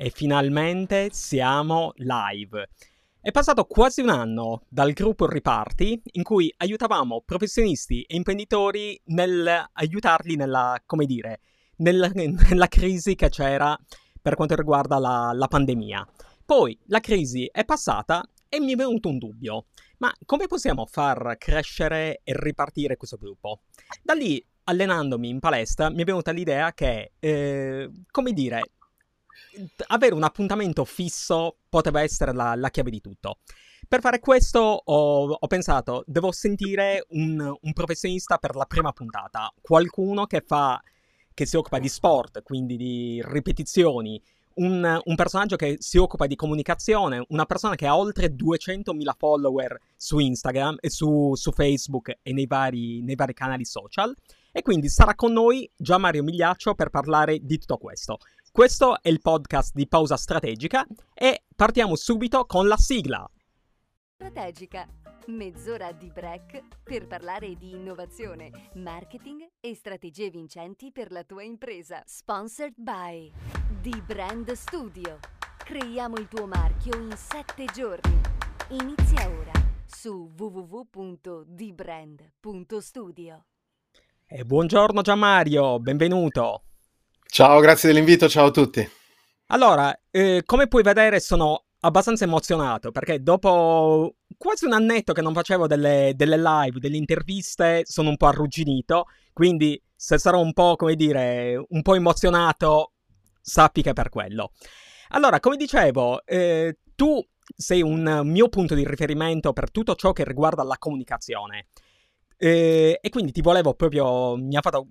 e finalmente siamo live. È passato quasi un anno dal gruppo Riparti in cui aiutavamo professionisti e imprenditori nel aiutarli nella, come dire, nella, nella crisi che c'era per quanto riguarda la, la pandemia. Poi la crisi è passata e mi è venuto un dubbio. Ma come possiamo far crescere e ripartire questo gruppo? Da lì, allenandomi in palestra, mi è venuta l'idea che, eh, come dire, avere un appuntamento fisso poteva essere la, la chiave di tutto. Per fare questo ho, ho pensato, devo sentire un, un, professionista per la prima puntata, qualcuno che, fa, che si occupa di sport, quindi di ripetizioni, un, un, personaggio che si occupa di comunicazione, una persona che ha oltre 200.000 follower su Instagram e su, su Facebook e nei vari, nei vari, canali social. E quindi sarà con noi Gian Mario Migliaccio per parlare di tutto questo. Questo è il podcast di Pausa Strategica e partiamo subito con la sigla. Strategica. Mezz'ora di break per parlare di innovazione, marketing e strategie vincenti per la tua impresa. Sponsored by The Brand Studio. Creiamo il tuo marchio in 7 giorni. Inizia ora su www.dbrand.studio. E buongiorno Gianmario, benvenuto. Ciao, grazie dell'invito, ciao a tutti. Allora, eh, come puoi vedere sono abbastanza emozionato perché dopo quasi un annetto che non facevo delle, delle, live, delle interviste, sono un po' arrugginito, quindi se sarò un po', come dire, un po' emozionato, sappi che è per quello. Allora, come dicevo, eh, tu sei un mio punto di riferimento per tutto ciò che riguarda la comunicazione. Eh, e quindi ti volevo proprio, mi ha fatto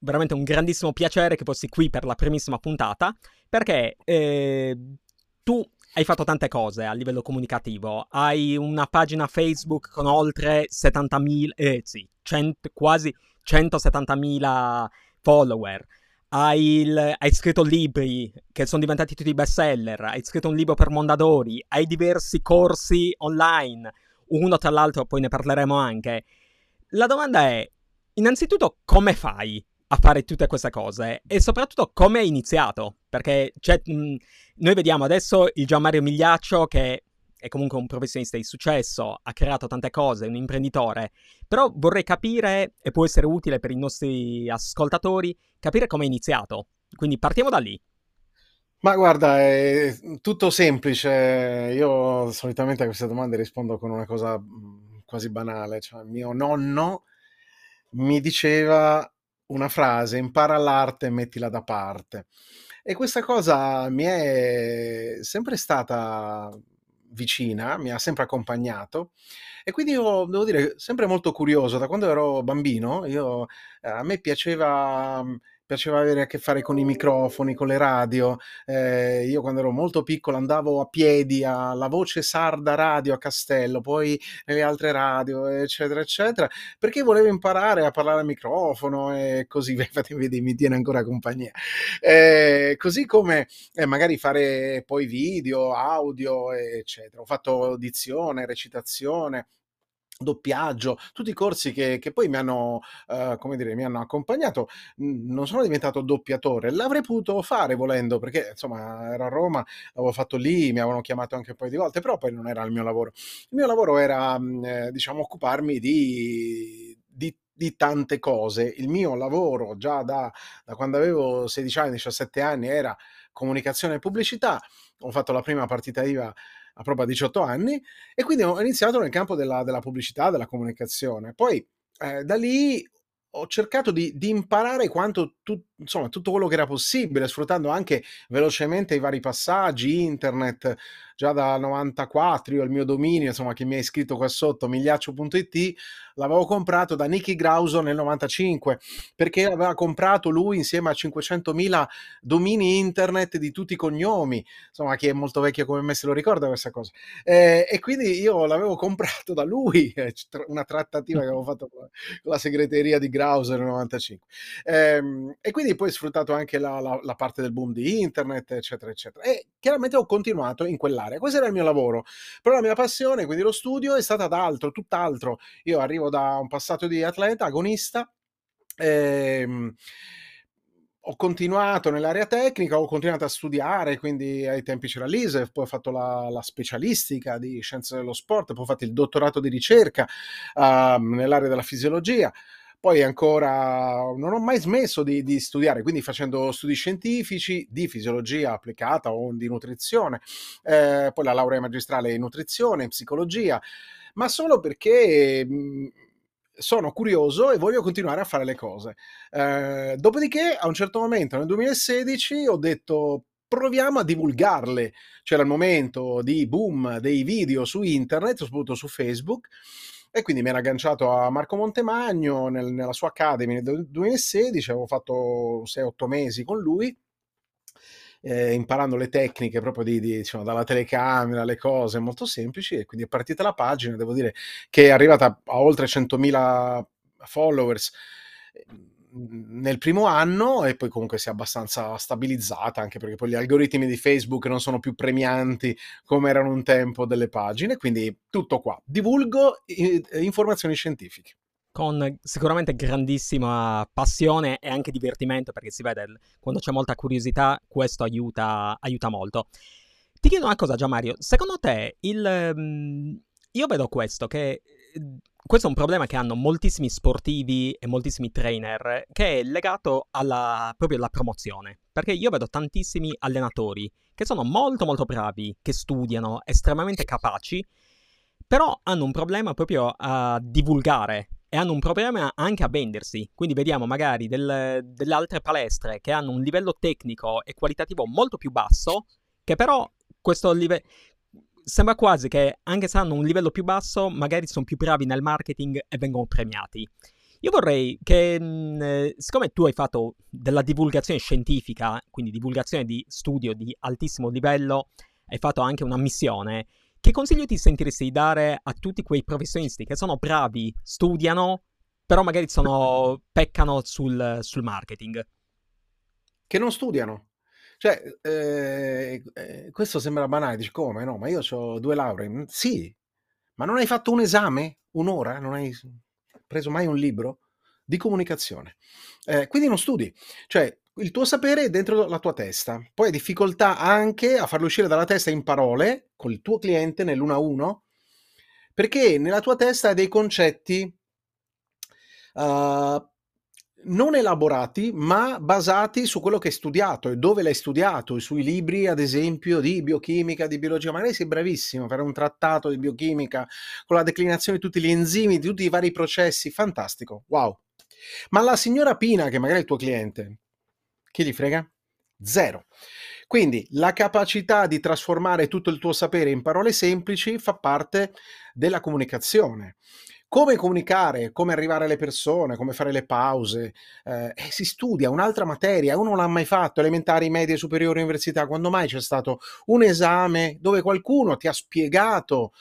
veramente un grandissimo piacere che fossi qui per la primissima puntata, perché eh, tu hai fatto tante cose a livello comunicativo. Hai una pagina Facebook con oltre 70.000, eh, sì, cent- quasi 170.000 follower. Hai, il, hai, scritto libri che sono diventati tutti bestseller. Hai scritto un libro per Mondadori. Hai diversi corsi online. Uno tra l'altro, poi ne parleremo anche. La domanda è, innanzitutto, come fai a fare tutte queste cose e soprattutto come è iniziato, perché mh, noi vediamo adesso il Gian Mario Migliaccio che è comunque un professionista di successo, ha creato tante cose, è un imprenditore, però vorrei capire, e può essere utile per i nostri ascoltatori, capire come è iniziato. Quindi partiamo da lì. Ma guarda, è tutto semplice. Io solitamente a queste domande rispondo con una cosa quasi banale, cioè mio nonno mi diceva una frase, impara l'arte e mettila da parte. E questa cosa mi è sempre stata vicina, mi ha sempre accompagnato e quindi io devo dire sempre molto curioso da quando ero bambino, io, a me piaceva piaceva avere a che fare con i microfoni, con le radio. Eh, io quando ero molto piccolo andavo a piedi alla voce sarda radio a Castello, poi nelle altre radio, eccetera, eccetera, perché volevo imparare a parlare al microfono e così, infatti vedi, mi tiene ancora compagnia. Eh, così come eh, magari fare poi video, audio, eccetera. Ho fatto dizione, recitazione doppiaggio, tutti i corsi che, che poi mi hanno, uh, come dire, mi hanno accompagnato. Non sono diventato doppiatore, l'avrei potuto fare volendo, perché insomma ero a Roma, l'avevo fatto lì, mi avevano chiamato anche un paio di volte, però poi non era il mio lavoro. Il mio lavoro era, eh, diciamo, occuparmi di, di di tante cose. Il mio lavoro già da, da, quando avevo 16 anni, 17 anni era comunicazione e pubblicità. Ho fatto la prima partita IVA a proprio a 18 anni e quindi ho iniziato nel campo della, della pubblicità, della comunicazione. Poi eh, da lì ho cercato di, di imparare quanto tu, insomma, tutto quello che era possibile, sfruttando anche velocemente i vari passaggi, internet, già da 94, io il mio dominio, insomma, che mi ha iscritto qua sotto, migliaccio.it, l'avevo comprato da Nicky Grauso nel 95, perché aveva comprato lui insieme a 500.000 domini internet di tutti i cognomi, insomma, chi è molto vecchio come me se lo ricorda questa cosa. Eh, e quindi io l'avevo comprato da lui, eh, una trattativa che avevo fatto con la segreteria di Grauso nel 95. Eh, e quindi poi ho sfruttato anche la, la, la parte del boom di internet, eccetera, eccetera. E chiaramente ho continuato in quell'area fare. Questo era il mio lavoro. Però la mia passione, quindi lo studio, è stata d'altro, tutt'altro. Io arrivo da un passato di atleta, agonista. Ehm, ho continuato nell'area tecnica, ho continuato a studiare, quindi ai tempi c'era l'ISEF, poi ho fatto la, la specialistica di scienze dello sport, poi ho fatto il dottorato di ricerca uh, nell'area della fisiologia. Poi ancora non ho mai smesso di, di, studiare, quindi facendo studi scientifici di fisiologia applicata o di nutrizione, eh, poi la laurea magistrale in nutrizione, in psicologia, ma solo perché mh, sono curioso e voglio continuare a fare le cose. Eh, dopodiché, a un certo momento, nel 2016, ho detto proviamo a divulgarle. C'era il momento di boom dei video su internet, soprattutto su Facebook, e quindi mi ero agganciato a Marco Montemagno nel, nella sua Academy nel 2016, avevo fatto 6-8 mesi con lui. Eh, imparando le tecniche proprio di, di diciamo, dalla telecamera, le cose molto semplici e quindi è partita la pagina, devo dire che è arrivata a oltre 100.000 followers nel primo anno e poi comunque si è abbastanza stabilizzata anche perché poi gli algoritmi di Facebook non sono più premianti come erano un tempo delle pagine, quindi tutto qua. Divulgo informazioni scientifiche. Con sicuramente grandissima passione e anche divertimento perché si vede quando c'è molta curiosità questo aiuta, aiuta molto. Ti chiedo una cosa Già Mario, secondo te il... Mm, io vedo questo che questo è un problema che hanno moltissimi sportivi e moltissimi trainer, che è legato alla, proprio alla promozione. Perché io vedo tantissimi allenatori che sono molto molto bravi, che studiano, estremamente capaci, però hanno un problema proprio a divulgare e hanno un problema anche a vendersi. Quindi vediamo magari del, delle altre palestre che hanno un livello tecnico e qualitativo molto più basso, che però questo livello sembra quasi che anche se hanno un livello più basso, magari sono più bravi nel marketing e vengono premiati. Io vorrei che, mh, siccome tu hai fatto della divulgazione scientifica, quindi divulgazione di studio di altissimo livello, hai fatto anche una missione, che consiglio ti sentiresti dare a tutti quei professionisti che sono bravi, studiano, però magari sono, peccano sul, sul marketing? Che non studiano. Cioè, eh, eh, questo sembra banale, dici come? No, ma io ho due lauree. Mm, sì, ma non hai fatto un esame? Un'ora? Non hai preso mai un libro di comunicazione? Eh, quindi non studi. Cioè, il tuo sapere è dentro la tua testa. Poi hai difficoltà anche a farlo uscire dalla testa in parole con il tuo cliente nell'uno a uno, perché nella tua testa hai dei concetti uh, non elaborati, ma basati su quello che hai studiato e dove l'hai studiato, sui libri, ad esempio, di biochimica, di biologia. Magari sei bravissimo a fare un trattato di biochimica con la declinazione di tutti gli enzimi, di tutti i vari processi, fantastico, wow. Ma la signora Pina, che magari è il tuo cliente, chi gli frega? Zero. Quindi la capacità di trasformare tutto il tuo sapere in parole semplici fa parte della comunicazione come comunicare, come arrivare alle persone, come fare le pause. Eh, si studia un'altra materia, uno non l'ha mai fatto, elementari, medie, superiori, università. Quando mai c'è stato un esame dove qualcuno ti ha spiegato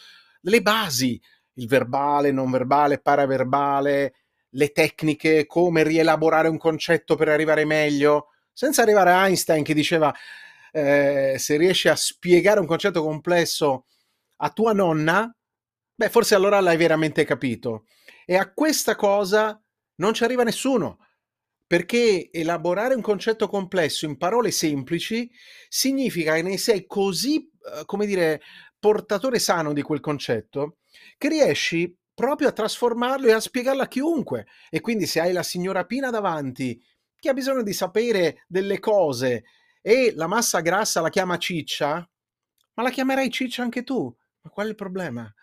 le basi, il verbale, non verbale, paraverbale, le tecniche, come rielaborare un concetto per arrivare meglio, senza arrivare a Einstein che diceva eh, se riesci a spiegare un concetto complesso a tua nonna, Beh, forse allora l'hai veramente capito. E a questa cosa non ci arriva nessuno, perché elaborare un concetto complesso in parole semplici significa che ne sei così, eh, come dire, portatore sano di quel concetto, che riesci proprio a trasformarlo e a spiegarlo a chiunque. E quindi se hai la signora Pina davanti, che ha bisogno di sapere delle cose, e la massa grassa la chiama ciccia, ma la chiamerai ciccia anche tu. Ma qual è il problema?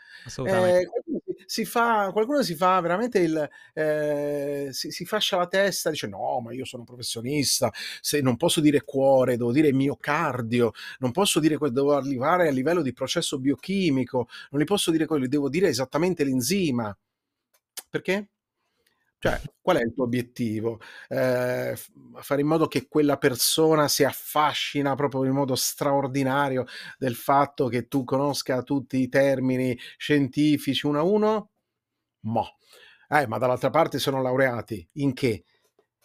Eh, si fa, qualcuno si fa veramente il eh, si, si, fascia la testa, dice no, ma io sono professionista, se non posso dire cuore, devo dire miocardio, non posso dire quello, devo arrivare a livello di processo biochimico, non li posso dire quello, devo dire esattamente l'enzima. Perché? Cioè, qual è il tuo obiettivo? Eh, fare in modo che quella persona si affascina proprio in modo straordinario del fatto che tu conosca tutti i termini scientifici uno a uno? Mo. Eh, ma dall'altra parte sono laureati. In che?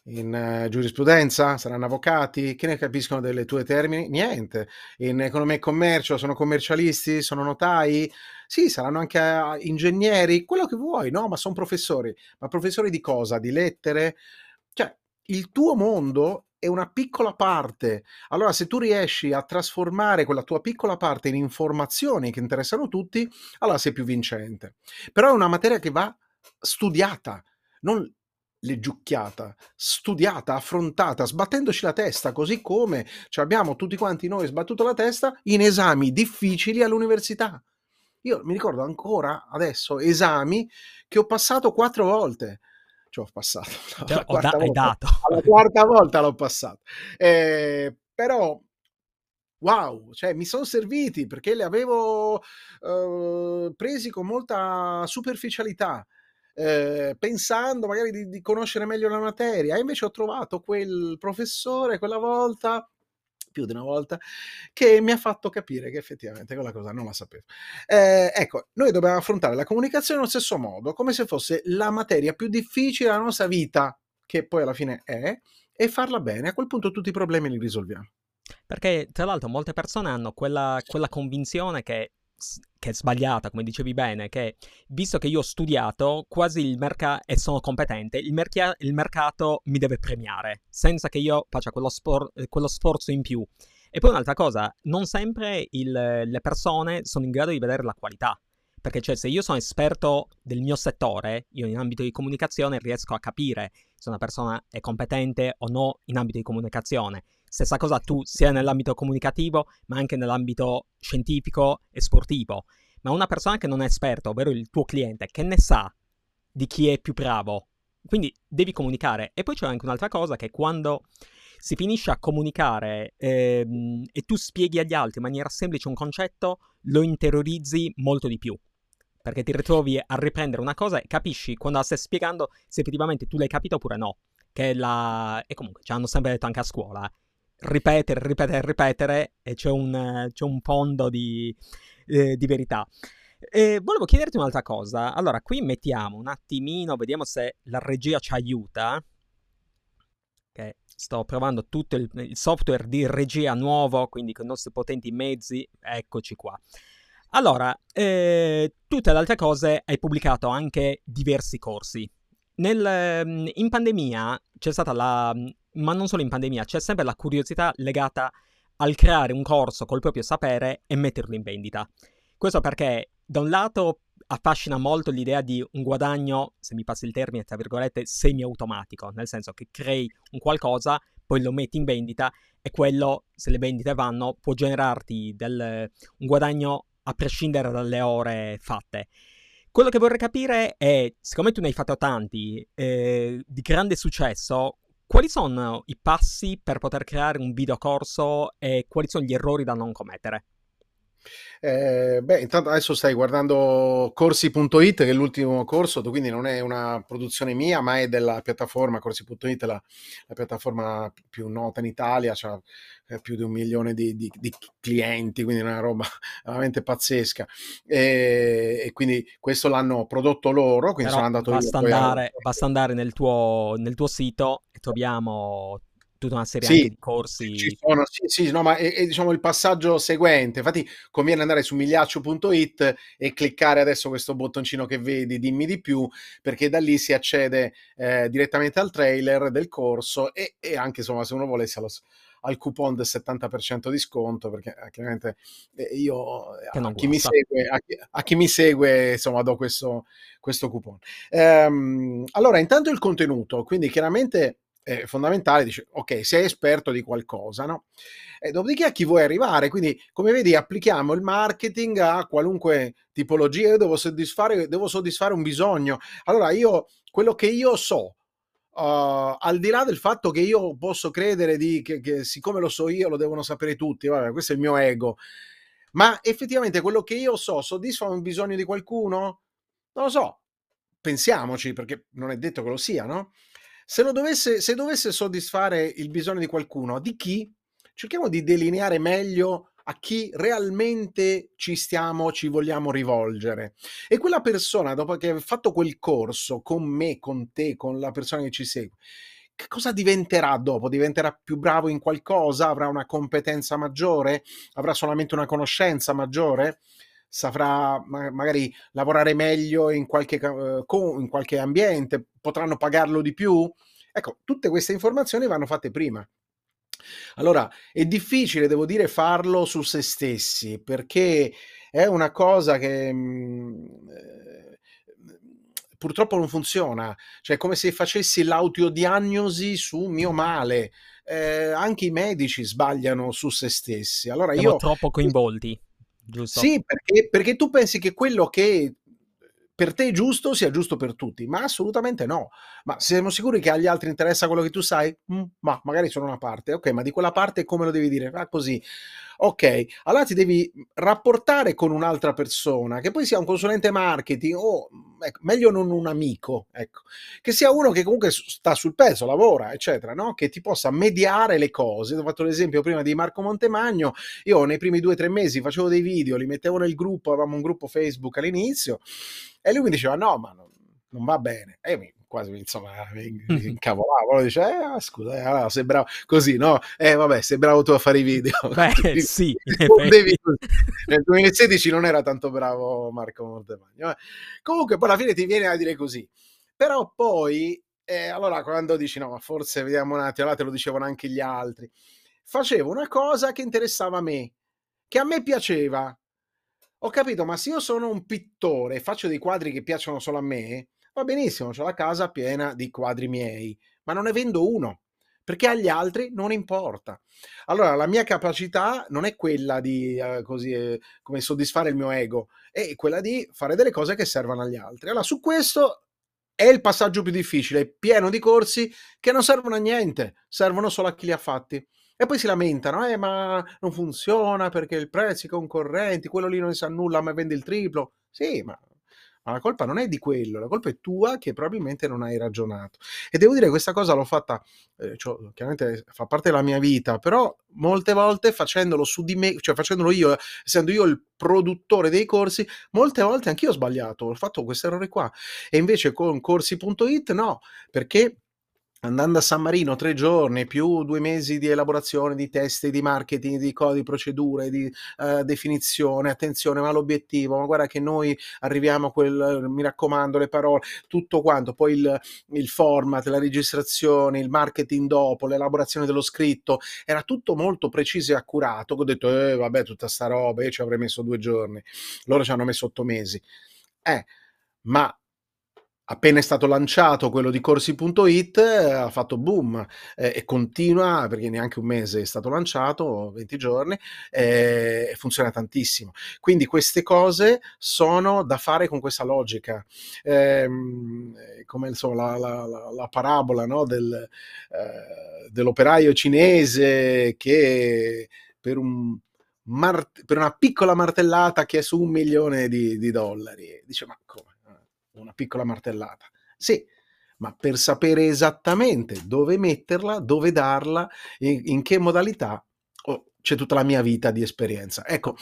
In uh, giurisprudenza, saranno avvocati, che ne capiscono delle tue termini? Niente. In economia e commercio sono commercialisti, sono notai? Sì, saranno anche uh, ingegneri, quello che vuoi, no? Ma sono professori. Ma professori di cosa? Di lettere? Cioè, il tuo mondo è una piccola parte. Allora, se tu riesci a trasformare quella tua piccola parte in informazioni che interessano tutti, allora sei più vincente. Però è una materia che va studiata, non leggiucchiata, studiata, affrontata, sbattendoci la testa, così come ci abbiamo tutti quanti noi sbattuto la testa in esami difficili all'università. Io mi ricordo ancora adesso esami che ho passato quattro volte ci ho passato. Cioè, ho da- volta, dato. La quarta volta l'ho passato. Eh, però, wow, cioè, mi sono serviti perché li avevo eh, presi con molta superficialità. Eh, pensando magari di, di, conoscere meglio la materia, e invece ho trovato quel professore quella volta più di una volta, che mi ha fatto capire che effettivamente quella cosa non la sapevo. Eh, ecco, noi dobbiamo affrontare la comunicazione allo stesso modo, come se fosse la materia più difficile della nostra vita, che poi alla fine è, e farla bene. A quel punto tutti i problemi li risolviamo. Perché tra l'altro molte persone hanno quella, quella convinzione che che è sbagliata, come dicevi bene, che visto che io ho studiato quasi il mercato e sono competente, il, mercia- il, mercato mi deve premiare, senza che io faccia quello, spor- quello sforzo in più. E poi un'altra cosa, non sempre il, le persone sono in grado di vedere la qualità. Perché cioè, se io sono esperto del mio settore, io in ambito di comunicazione riesco a capire se una persona è competente o no in ambito di comunicazione. Stessa cosa tu sia nell'ambito comunicativo, ma anche nell'ambito scientifico e sportivo. Ma una persona che non è esperta, ovvero il tuo cliente, che ne sa di chi è più bravo? Quindi devi comunicare. E poi c'è anche un'altra cosa che quando si finisce a comunicare ehm, e tu spieghi agli altri in maniera semplice un concetto, lo interiorizzi molto di più. Perché ti ritrovi a riprendere una cosa e capisci quando la stai spiegando se effettivamente tu l'hai capito oppure no. Che la... E comunque ci hanno sempre detto anche a scuola ripetere, ripetere, ripetere e c'è un, c'è un fondo di, eh, di verità. E volevo chiederti un'altra cosa. Allora, qui mettiamo un attimino, vediamo se la regia ci aiuta. Okay. Sto provando tutto il, il, software di regia nuovo, quindi con i nostri potenti mezzi. Eccoci qua. Allora, eh, tutte le altre cose hai pubblicato anche diversi corsi. Nel, in pandemia c'è stata la ma non solo in pandemia, c'è sempre la curiosità legata al creare un corso col proprio sapere e metterlo in vendita. Questo perché da un lato affascina molto l'idea di un guadagno, se mi passi il termine, tra virgolette, semi-automatico, nel senso che crei un qualcosa, poi lo metti in vendita e quello, se le vendite vanno, può generarti del, un guadagno a prescindere dalle ore fatte. Quello che vorrei capire è, siccome tu ne hai fatto tanti eh, di grande successo, quali sono i passi per poter creare un videocorso e quali sono gli errori da non commettere? Eh, beh, intanto adesso stai guardando corsi.it, che è l'ultimo corso, quindi non è una produzione mia, ma è della piattaforma corsi.it, la, la piattaforma più nota in Italia, eh, più di un milione di, di, di, clienti, quindi è una roba veramente pazzesca. E, e, quindi questo l'hanno prodotto loro, quindi Però sono andato basta io. Andare, a... Basta andare nel tuo, nel tuo sito e troviamo tutta una serie sì, di corsi. Ci sono, sì, sì, no, ma è, è, diciamo il passaggio seguente. Infatti, conviene andare su migliaccio.it e cliccare adesso questo bottoncino che vedi, dimmi di più, perché da lì si accede eh, direttamente al trailer del corso e, e, anche insomma, se uno volesse allo, al coupon del 70% di sconto perché eh, chiaramente eh, io a chi, segue, a, chi, a chi, mi segue, insomma do questo, questo coupon ehm, allora intanto il contenuto quindi chiaramente eh, fondamentale, dice ok, sei esperto di qualcosa, no? E dopodiché a chi vuoi arrivare? Quindi, come vedi, applichiamo il marketing a qualunque tipologia. Io devo soddisfare, devo soddisfare un bisogno. Allora, io quello che io so, Uh, al di là del fatto che io posso credere di, che, che, siccome lo so io lo devono sapere tutti, vabbè, questo è il mio ego, ma effettivamente quello che io so soddisfa un bisogno di qualcuno? Non lo so, pensiamoci perché non è detto che lo sia, no? Se, dovesse, se dovesse soddisfare il bisogno di qualcuno, di chi? Cerchiamo di delineare meglio a chi realmente ci stiamo, ci vogliamo rivolgere. E quella persona, dopo che ha fatto quel corso con me, con te, con la persona che ci segue, che cosa diventerà dopo? Diventerà più bravo in qualcosa? Avrà una competenza maggiore? Avrà solamente una conoscenza maggiore? Saprà magari lavorare meglio in qualche, in qualche ambiente? Potranno pagarlo di più? Ecco, tutte queste informazioni vanno fatte prima. Allora, è difficile, devo dire, farlo su se stessi, perché è una cosa che mh, eh, purtroppo non funziona. Cioè, è come se facessi l'autodiagnosi su mio male. Eh, anche i medici sbagliano su se stessi. Allora Siamo io... troppo coinvolti, giusto? Sì, perché, perché tu pensi che quello che per te è giusto sia giusto per tutti, ma assolutamente no. Ma siamo sicuri che agli altri interessa quello che tu sai? Mm, ma magari sono una parte, ok, ma di quella parte come lo devi dire? Ah, così. Ok, allora ti devi rapportare con un'altra persona, che poi sia un consulente marketing o ecco, meglio non un amico, ecco, che sia uno che comunque sta sul pezzo, lavora, eccetera, no? che ti possa mediare le cose. Ho fatto l'esempio prima di Marco Montemagno, io nei primi due o tre mesi facevo dei video, li mettevo nel gruppo, avevamo un gruppo Facebook all'inizio, e lui mi diceva no, ma non, non va bene. E mi, quasi insomma incavolavo, dice eh, scusa, eh, allora, sei bravo così, no? Eh vabbè, sei bravo tu a fare i video. Beh, sì. Nel 2016 non era tanto bravo Marco Montemagno. Eh. Comunque poi alla fine ti viene a dire così. Però poi, eh, allora quando dici no, ma forse vediamo un attimo, allora te lo dicevano anche gli altri, facevo una cosa che interessava a me, che a me piaceva, ho capito, ma se io sono un pittore e faccio dei quadri che piacciono solo a me, va benissimo, ho la casa piena di quadri miei, ma non ne vendo uno, perché agli altri non importa. Allora, la mia capacità non è quella di eh, così, eh, come soddisfare il mio ego, è quella di fare delle cose che servono agli altri. Allora, su questo è il passaggio più difficile, pieno di corsi che non servono a niente, servono solo a chi li ha fatti. E poi si lamentano, eh, ma non funziona perché il prezzo, i concorrenti, quello lì non ne sa nulla, ma vende il triplo. Sì, ma, ma la colpa non è di quello, la colpa è tua che probabilmente non hai ragionato. E devo dire, questa cosa l'ho fatta, eh, cioè, chiaramente fa parte della mia vita, però molte volte facendolo su di me, cioè facendolo io, essendo io il produttore dei corsi, molte volte anch'io ho sbagliato, ho fatto questo errore qua. E invece con corsi.it no, perché andando a San Marino tre giorni più due mesi di elaborazione di test di marketing, di codi, procedure, di uh, definizione, attenzione, ma l'obiettivo, ma guarda che noi arriviamo a quel, mi raccomando, le parole, tutto quanto, poi il, il format, la registrazione, il marketing dopo, l'elaborazione dello scritto, era tutto molto preciso e accurato. Ho detto, eh, vabbè, tutta sta roba, io ci avrei messo due giorni, loro ci hanno messo otto mesi. Eh, ma appena è stato lanciato quello di corsi.it eh, ha fatto boom eh, e continua perché neanche un mese è stato lanciato 20 giorni eh, e funziona tantissimo quindi queste cose sono da fare con questa logica ehm, come insomma la, la, la, la parabola no, del, eh, dell'operaio cinese che per un Mart- per una piccola martellata che è su un milione di, di dollari. Dice, ma come? Una piccola martellata. Sì, ma per sapere esattamente dove metterla, dove darla, in, in che modalità, oh, c'è tutta la mia vita di esperienza. Ecco,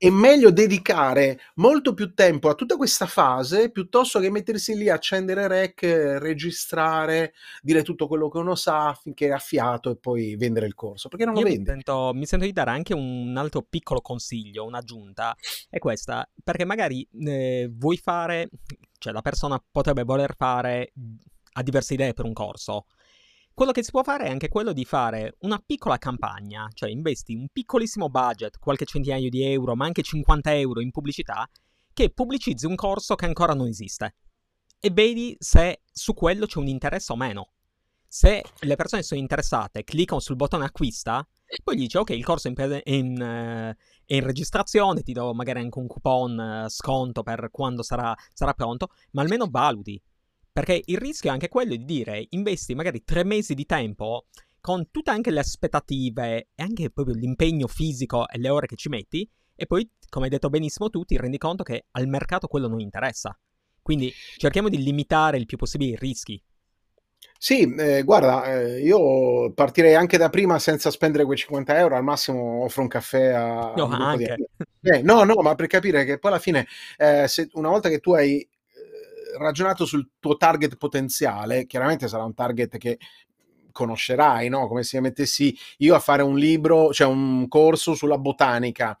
è meglio dedicare molto più tempo a tutta questa fase piuttosto che mettersi lì, accendere rec, registrare, dire tutto quello che uno sa finché ha fiato e poi vendere il corso. Perché non lo Io vende? Mi sento, mi sento di dare anche un altro piccolo consiglio, un'aggiunta, è questa, perché magari eh, vuoi fare, cioè la persona potrebbe voler fare, ha diverse idee per un corso. Quello che si può fare è anche quello di fare una piccola campagna, cioè investi un piccolissimo budget, qualche centinaio di euro, ma anche 50 euro in pubblicità, che pubblicizzi un corso che ancora non esiste. E vedi se su quello c'è un interesse o meno. Se le persone sono interessate, cliccano sul bottone acquista, poi gli dice ok il corso è in, in, uh, è in registrazione, ti do magari anche un coupon uh, sconto per quando sarà, sarà pronto, ma almeno valuti. Perché il rischio è anche quello di dire investi magari tre mesi di tempo con tutte anche le aspettative e anche proprio l'impegno fisico e le ore che ci metti e poi, come hai detto benissimo tu, ti rendi conto che al mercato quello non interessa. Quindi cerchiamo di limitare il più possibile i rischi. Sì, eh, guarda, eh, io partirei anche da prima senza spendere quei 50 euro, al massimo offro un caffè a... No, anche. Di... Eh, no, no, ma per capire che poi alla fine, eh, se, una volta che tu hai ragionato sul tuo target potenziale, chiaramente sarà un target che conoscerai, no? Come se mettessi io a fare un libro, cioè un corso sulla botanica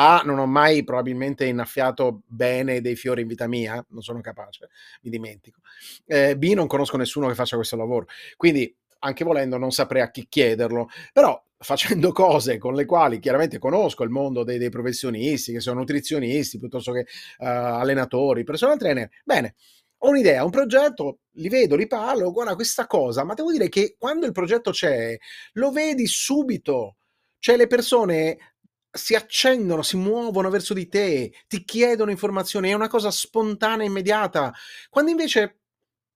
a, non ho mai probabilmente innaffiato bene dei fiori in vita mia, non sono capace, mi dimentico. Eh, B, non conosco nessuno che faccia questo lavoro. Quindi anche volendo non saprei a chi chiederlo, però facendo cose con le quali chiaramente conosco il mondo dei, dei professionisti, che sono nutrizionisti piuttosto che uh, allenatori, personal trainer, bene, ho un'idea, un progetto, li vedo, li parlo, guarda questa cosa, ma devo dire che quando il progetto c'è, lo vedi subito, cioè le persone si accendono, si muovono verso di te, ti chiedono informazioni, è una cosa spontanea, immediata. Quando invece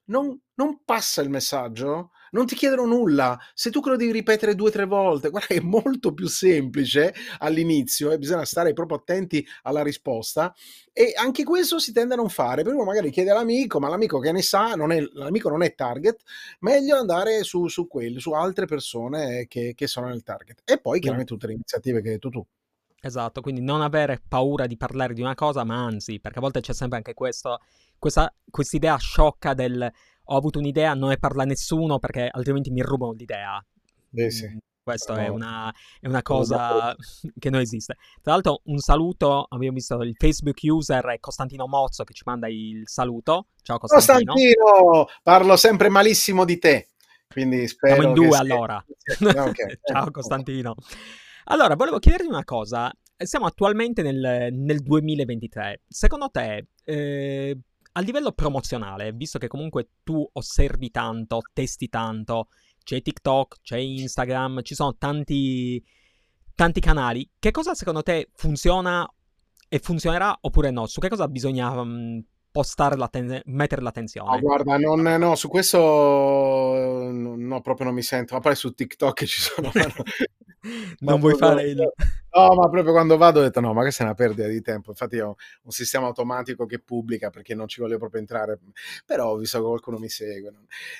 non, non passa il messaggio, non ti chiedono nulla. Se tu lo devi ripetere due o tre volte, guarda che è molto più semplice all'inizio e eh, bisogna stare proprio attenti alla risposta. E anche questo si tende a non fare. Per uno magari chiede all'amico, ma l'amico che ne sa, non è, l'amico non è target, meglio andare su, su quelli, su altre persone che, che sono nel target. E poi chiaramente tutte le iniziative che hai detto tu. Esatto, quindi non avere paura di parlare di una cosa, ma anzi, perché a volte c'è sempre anche questo, questa idea sciocca del ho avuto un'idea, non ne parla nessuno perché altrimenti mi rubano l'idea. Eh sì. Mm, Questa è, una, è una cosa che non esiste. Tra l'altro, un saluto, abbiamo visto il Facebook user Costantino Mozzo che ci manda il saluto. Ciao Costantino. Costantino, parlo sempre malissimo di te. Quindi spero. Siamo in due allora. Okay. Ciao Costantino. Allora, volevo chiederti una cosa. Siamo attualmente nel, nel 2023. Secondo te, eh, a livello promozionale, visto che comunque tu osservi tanto, testi tanto, c'è TikTok, c'è Instagram, ci sono tanti, tanti canali, che cosa secondo te funziona e funzionerà oppure no? Su che cosa bisogna um, postare l'atten- mettere l'attenzione? Oh, guarda, non, no, su questo no, proprio non mi sento, ma poi su TikTok ci sono... non vuoi fare il... No, ma proprio quando vado ho detto no, ma questa è una perdita di tempo. Infatti ho un sistema automatico che pubblica perché non ci voglio proprio entrare, però ho visto che qualcuno mi segue.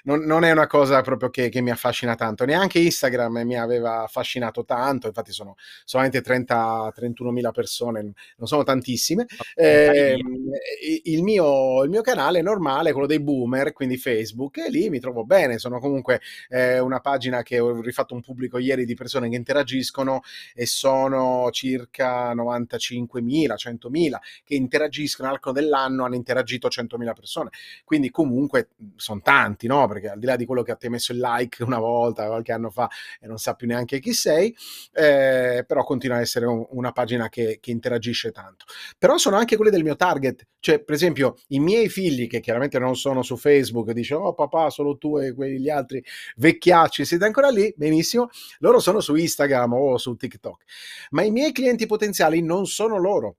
Non, non è una cosa proprio che, che, mi affascina tanto. Neanche Instagram mi aveva affascinato tanto, infatti sono solamente 30-31 mila persone, non sono tantissime. Eh, il, mio, il, mio, canale è normale, quello dei boomer, quindi Facebook, e lì mi trovo bene. Sono comunque eh, una pagina che ho rifatto un pubblico ieri di persone che interagiscono e sono circa 95.000, 100.000 che interagiscono all'arco dell'anno, hanno interagito 100.000 persone. Quindi comunque sono tanti, no? Perché al di là di quello che ti ha messo il like una volta, qualche anno fa e non sa più neanche chi sei, eh, però continua a essere un, una pagina che, che interagisce tanto. Però sono anche quelli del mio target, cioè per esempio i miei figli che chiaramente non sono su Facebook, dicono oh papà solo tu e quegli altri vecchiacci siete ancora lì, benissimo, loro sono su Instagram o su TikTok ma i miei clienti potenziali non sono loro.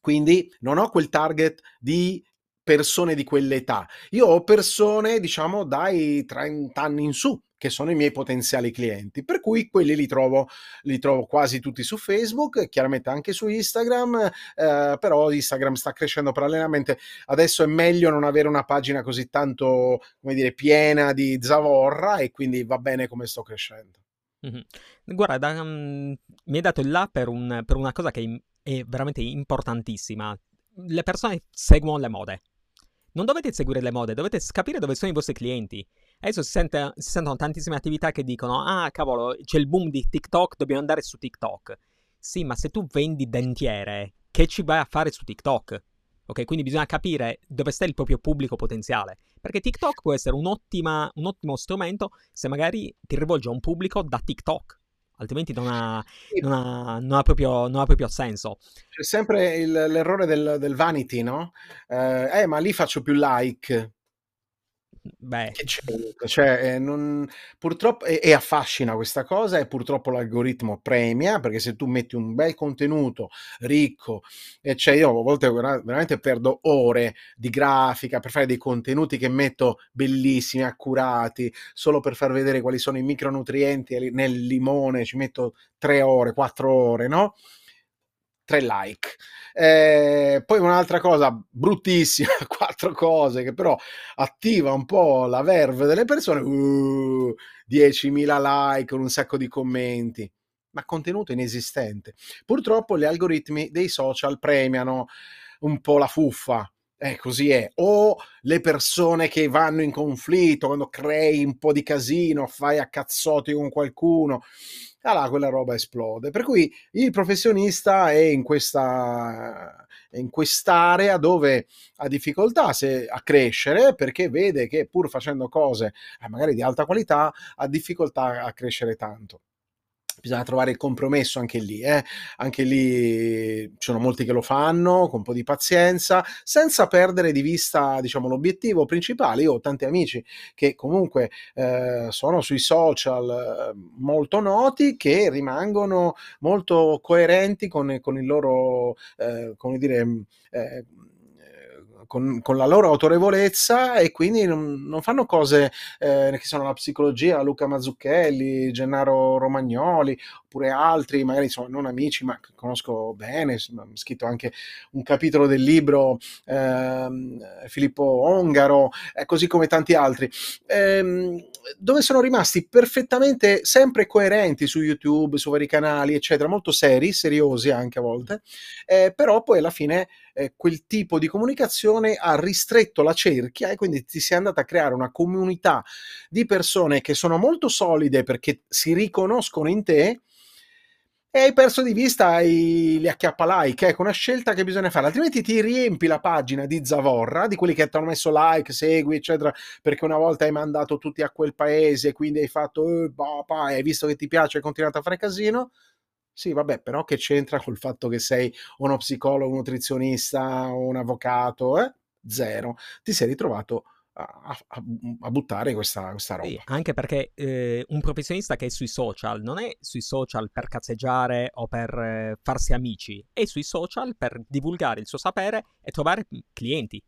Quindi non ho quel target di persone di quell'età. Io ho persone, diciamo, dai 30 anni in su, che sono i miei potenziali clienti. Per cui quelli li trovo, li trovo quasi tutti su Facebook, chiaramente anche su Instagram, eh, però Instagram sta crescendo parallelamente. Adesso è meglio non avere una pagina così tanto, come dire, piena di zavorra e quindi va bene come sto crescendo. Mm-hmm. Guarda, da, um, mi hai dato il là per, un, per una cosa che è veramente importantissima. Le persone seguono le mode. Non dovete seguire le mode, dovete capire dove sono i vostri clienti. Adesso si, sente, si sentono tantissime attività che dicono: Ah, cavolo, c'è il boom di TikTok, dobbiamo andare su TikTok. Sì, ma se tu vendi dentiere, che ci vai a fare su TikTok? Ok, quindi bisogna capire dove sta il proprio pubblico potenziale. Perché TikTok può essere un, un ottimo strumento se magari ti rivolge a un pubblico da TikTok. Altrimenti non ha, non ha, non ha, proprio, non ha proprio, senso. C'è sempre il, l'errore del, del, vanity, no? Eh, eh, ma lì faccio più like. Beh. Che c'è, cioè, eh, non, purtroppo e, e, affascina questa cosa e purtroppo l'algoritmo premia perché se tu metti un bel contenuto ricco e cioè io a volte veramente perdo ore di grafica per fare dei contenuti che metto bellissimi, accurati, solo per far vedere quali sono i micronutrienti nel limone, ci metto tre ore, quattro ore, no? Tre like. Eh, poi un'altra cosa bruttissima, quattro cose che però attiva un po' la verve delle persone, uh, 10.000 like con un sacco di commenti, ma contenuto inesistente. Purtroppo gli algoritmi dei social premiano un po' la fuffa, eh, così è. O le persone che vanno in conflitto, quando crei un po' di casino, fai a cazzotti con qualcuno, allora quella roba esplode. Per cui il professionista è in questa in quest'area dove ha difficoltà se, a crescere perché vede che pur facendo cose eh, magari di alta qualità ha difficoltà a crescere tanto bisogna trovare il compromesso anche lì, eh? anche lì ci sono molti che lo fanno con un po' di pazienza, senza perdere di vista diciamo, l'obiettivo principale. Io ho tanti amici che comunque eh, sono sui social eh, molto noti, che rimangono molto coerenti con, con il loro, eh, come dire, eh, con, con, la loro autorevolezza e quindi non, non fanno cose eh, che sono la psicologia, Luca Mazzucchelli, Gennaro Romagnoli, oppure altri, magari insomma non amici, ma conosco bene, ho scritto anche un capitolo del libro eh, Filippo Ongaro, eh, così come tanti altri, ehm, dove sono rimasti perfettamente sempre coerenti su YouTube, su vari canali, eccetera, molto seri, seriosi anche a volte, eh, però poi alla fine eh, quel tipo di comunicazione ha ristretto la cerchia e quindi ti sei andata a creare una comunità di persone che sono molto solide perché si riconoscono in te e hai perso di vista i, gli acchiappa like, ecco una scelta che bisogna fare, altrimenti ti riempi la pagina di Zavorra, di quelli che ti hanno messo like, segui, eccetera, perché una volta hai mandato tutti a quel paese, quindi hai fatto, eh, e hai visto che ti piace, hai continuato a fare casino. Sì, vabbè, però che c'entra col fatto che sei uno psicologo, un nutrizionista, un avvocato? Eh? Zero. Ti sei ritrovato a, a, a, buttare questa, questa roba. Sì, anche perché eh, un professionista che è sui social non è sui social per cazzeggiare o per eh, farsi amici, è sui social per divulgare il suo sapere e trovare clienti.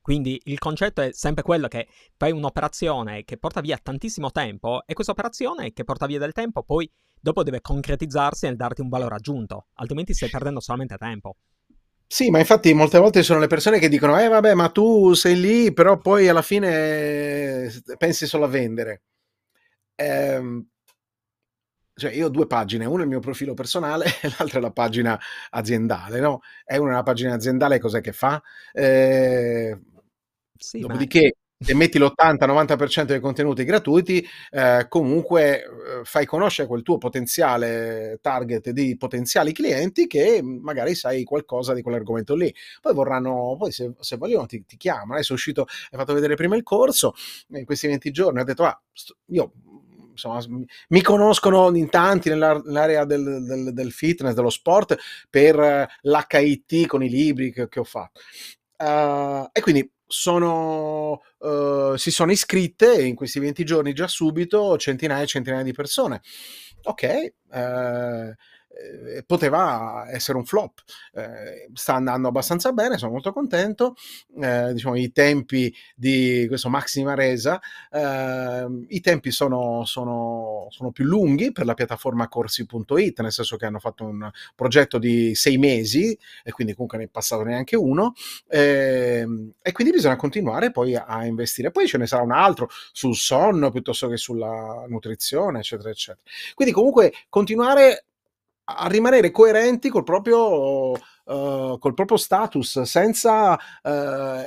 Quindi il concetto è sempre quello che fai un'operazione che porta via tantissimo tempo e questa operazione che porta via del tempo poi dopo deve concretizzarsi nel darti un valore aggiunto, altrimenti stai perdendo solamente tempo. Sì, ma infatti molte volte sono le persone che dicono, eh vabbè, ma tu sei lì, però poi alla fine eh, pensi solo a vendere. Ehm, cioè io ho due pagine, una è il mio profilo personale e l'altra è la pagina aziendale, no? E una è la pagina aziendale, cos'è che fa? Eh, sì, dopodiché se metti l'80-90% dei contenuti gratuiti, eh, comunque eh, fai conoscere quel tuo potenziale target di potenziali clienti che magari sai qualcosa di quell'argomento lì. Poi vorranno, poi se, se vogliono ti, ti chiamano. Adesso è uscito, hai fatto vedere prima il corso, in questi 20 giorni ho detto, ah, io insomma, mi conoscono in tanti nell'area del, del, del, fitness, dello sport, per eh, l'HIT con i libri che, che ho fatto. Uh, e quindi sono, uh, si sono iscritte in questi 20 giorni già subito centinaia e centinaia di persone. Ok, uh, eh, poteva essere un flop. Eh, sta andando abbastanza bene, sono molto contento. Eh, diciamo, i tempi di questo Maxima Resa, ehm, i tempi sono, sono, sono, più lunghi per la piattaforma corsi.it, nel senso che hanno fatto un progetto di sei mesi e quindi comunque ne è passato neanche uno. Ehm, e quindi bisogna continuare poi a investire. Poi ce ne sarà un altro sul sonno piuttosto che sulla nutrizione, eccetera, eccetera. Quindi comunque continuare a rimanere coerenti col proprio, uh, col proprio status, senza uh,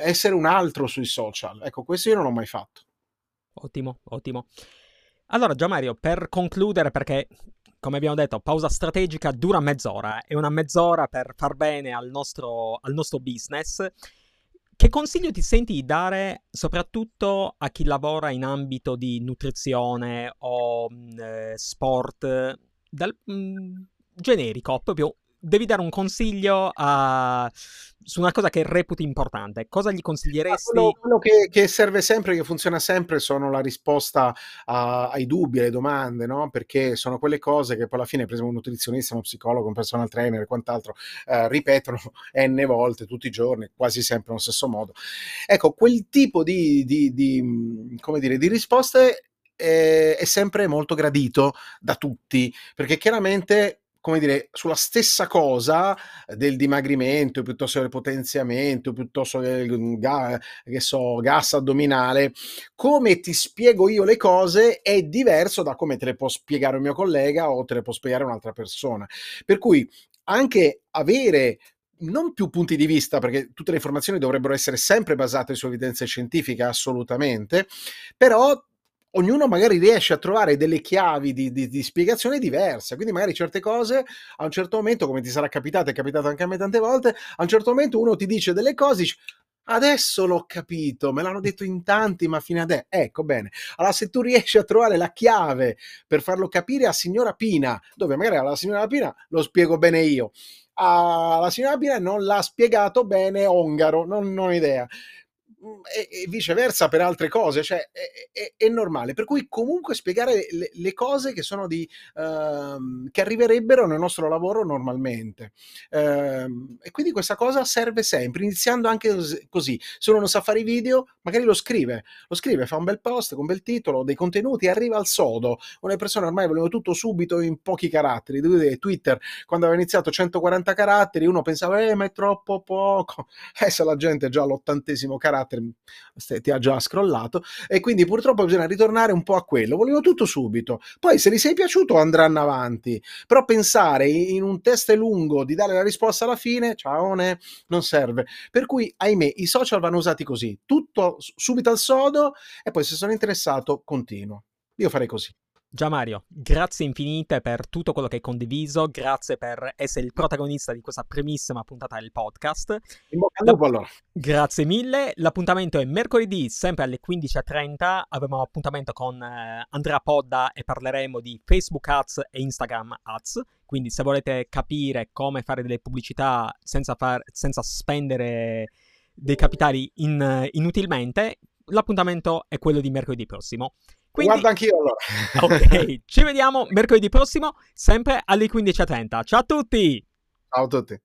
essere un altro sui social. Ecco, questo io non l'ho mai fatto. Ottimo, ottimo. Allora, Già Mario, per concludere, perché come abbiamo detto, pausa strategica dura mezz'ora, è una mezz'ora per far bene al nostro, al nostro business. Che consiglio ti senti di dare soprattutto a chi lavora in ambito di nutrizione o mm, eh, sport dal, mm, generico, proprio devi dare un consiglio a... su una cosa che reputi importante. Cosa gli consiglieresti? Quello, quello che, che, serve sempre, che funziona sempre, sono la risposta a, ai dubbi, alle domande, no? Perché sono quelle cose che poi alla fine, per esempio, un nutrizionista, uno psicologo, un personal trainer e quant'altro eh, ripetono n volte tutti i giorni, quasi sempre nello stesso modo. Ecco, quel tipo di, di, di, dire, di risposte è, è sempre molto gradito da tutti, perché chiaramente come dire, sulla stessa cosa del dimagrimento, piuttosto del potenziamento, piuttosto del mm, ga, so, gas addominale, come ti spiego io le cose è diverso da come te le può spiegare un mio collega o te le può spiegare un'altra persona. Per cui anche avere non più punti di vista, perché tutte le informazioni dovrebbero essere sempre basate su evidenze scientifiche, assolutamente, però ognuno magari riesce a trovare delle chiavi di, di, di, spiegazione diverse. Quindi, magari certe cose a un certo momento, come ti sarà capitato, è capitato anche a me tante volte, a un certo momento uno ti dice delle cose, dice, Adesso l'ho capito, me l'hanno detto in tanti, ma fino adesso. Ecco bene. Allora, se tu riesci a trovare la chiave per farlo capire a signora Pina, dove magari alla signora Pina lo spiego bene io, alla signora Pina non l'ha spiegato bene Ongaro, non, non ho idea e, e, viceversa per altre cose, cioè è, è, è normale. Per cui comunque spiegare le, le cose che sono di uh, che arriverebbero nel nostro lavoro normalmente. Uh, e quindi questa cosa serve sempre, iniziando anche così. Se uno non sa fare i video, magari lo scrive, lo scrive, fa un bel post con un bel titolo, dei contenuti, arriva al sodo. Le persone ormai volevano tutto subito in pochi caratteri. Twitter, quando aveva iniziato 140 caratteri, uno pensava, eh, ma è troppo poco. Adesso la gente è già all'ottantesimo carattere ti ha già scrollato e quindi purtroppo bisogna ritornare un po' a quello. Volevo tutto subito. Poi se gli sei piaciuto andranno avanti, però pensare in un test lungo di dare la risposta alla fine, ciao, non serve. Per cui, ahimè, i social vanno usati così, tutto subito al sodo e poi se sono interessato continuo. Io farei così. Già Mario, grazie infinite per tutto quello che hai condiviso, grazie per essere il protagonista di questa primissima puntata del podcast. In bocca al lupo allora. Grazie mille, l'appuntamento è mercoledì sempre alle 15.30, avremo appuntamento con eh, Andrea Podda e parleremo di Facebook Ads e Instagram Ads, quindi se volete capire come fare delle pubblicità senza, far, senza spendere dei capitali in, inutilmente, l'appuntamento è quello di mercoledì prossimo. Quindi... Guarda anch'io allora. ok, ci vediamo mercoledì prossimo, sempre alle 15.30. Ciao a tutti! Ciao a tutti.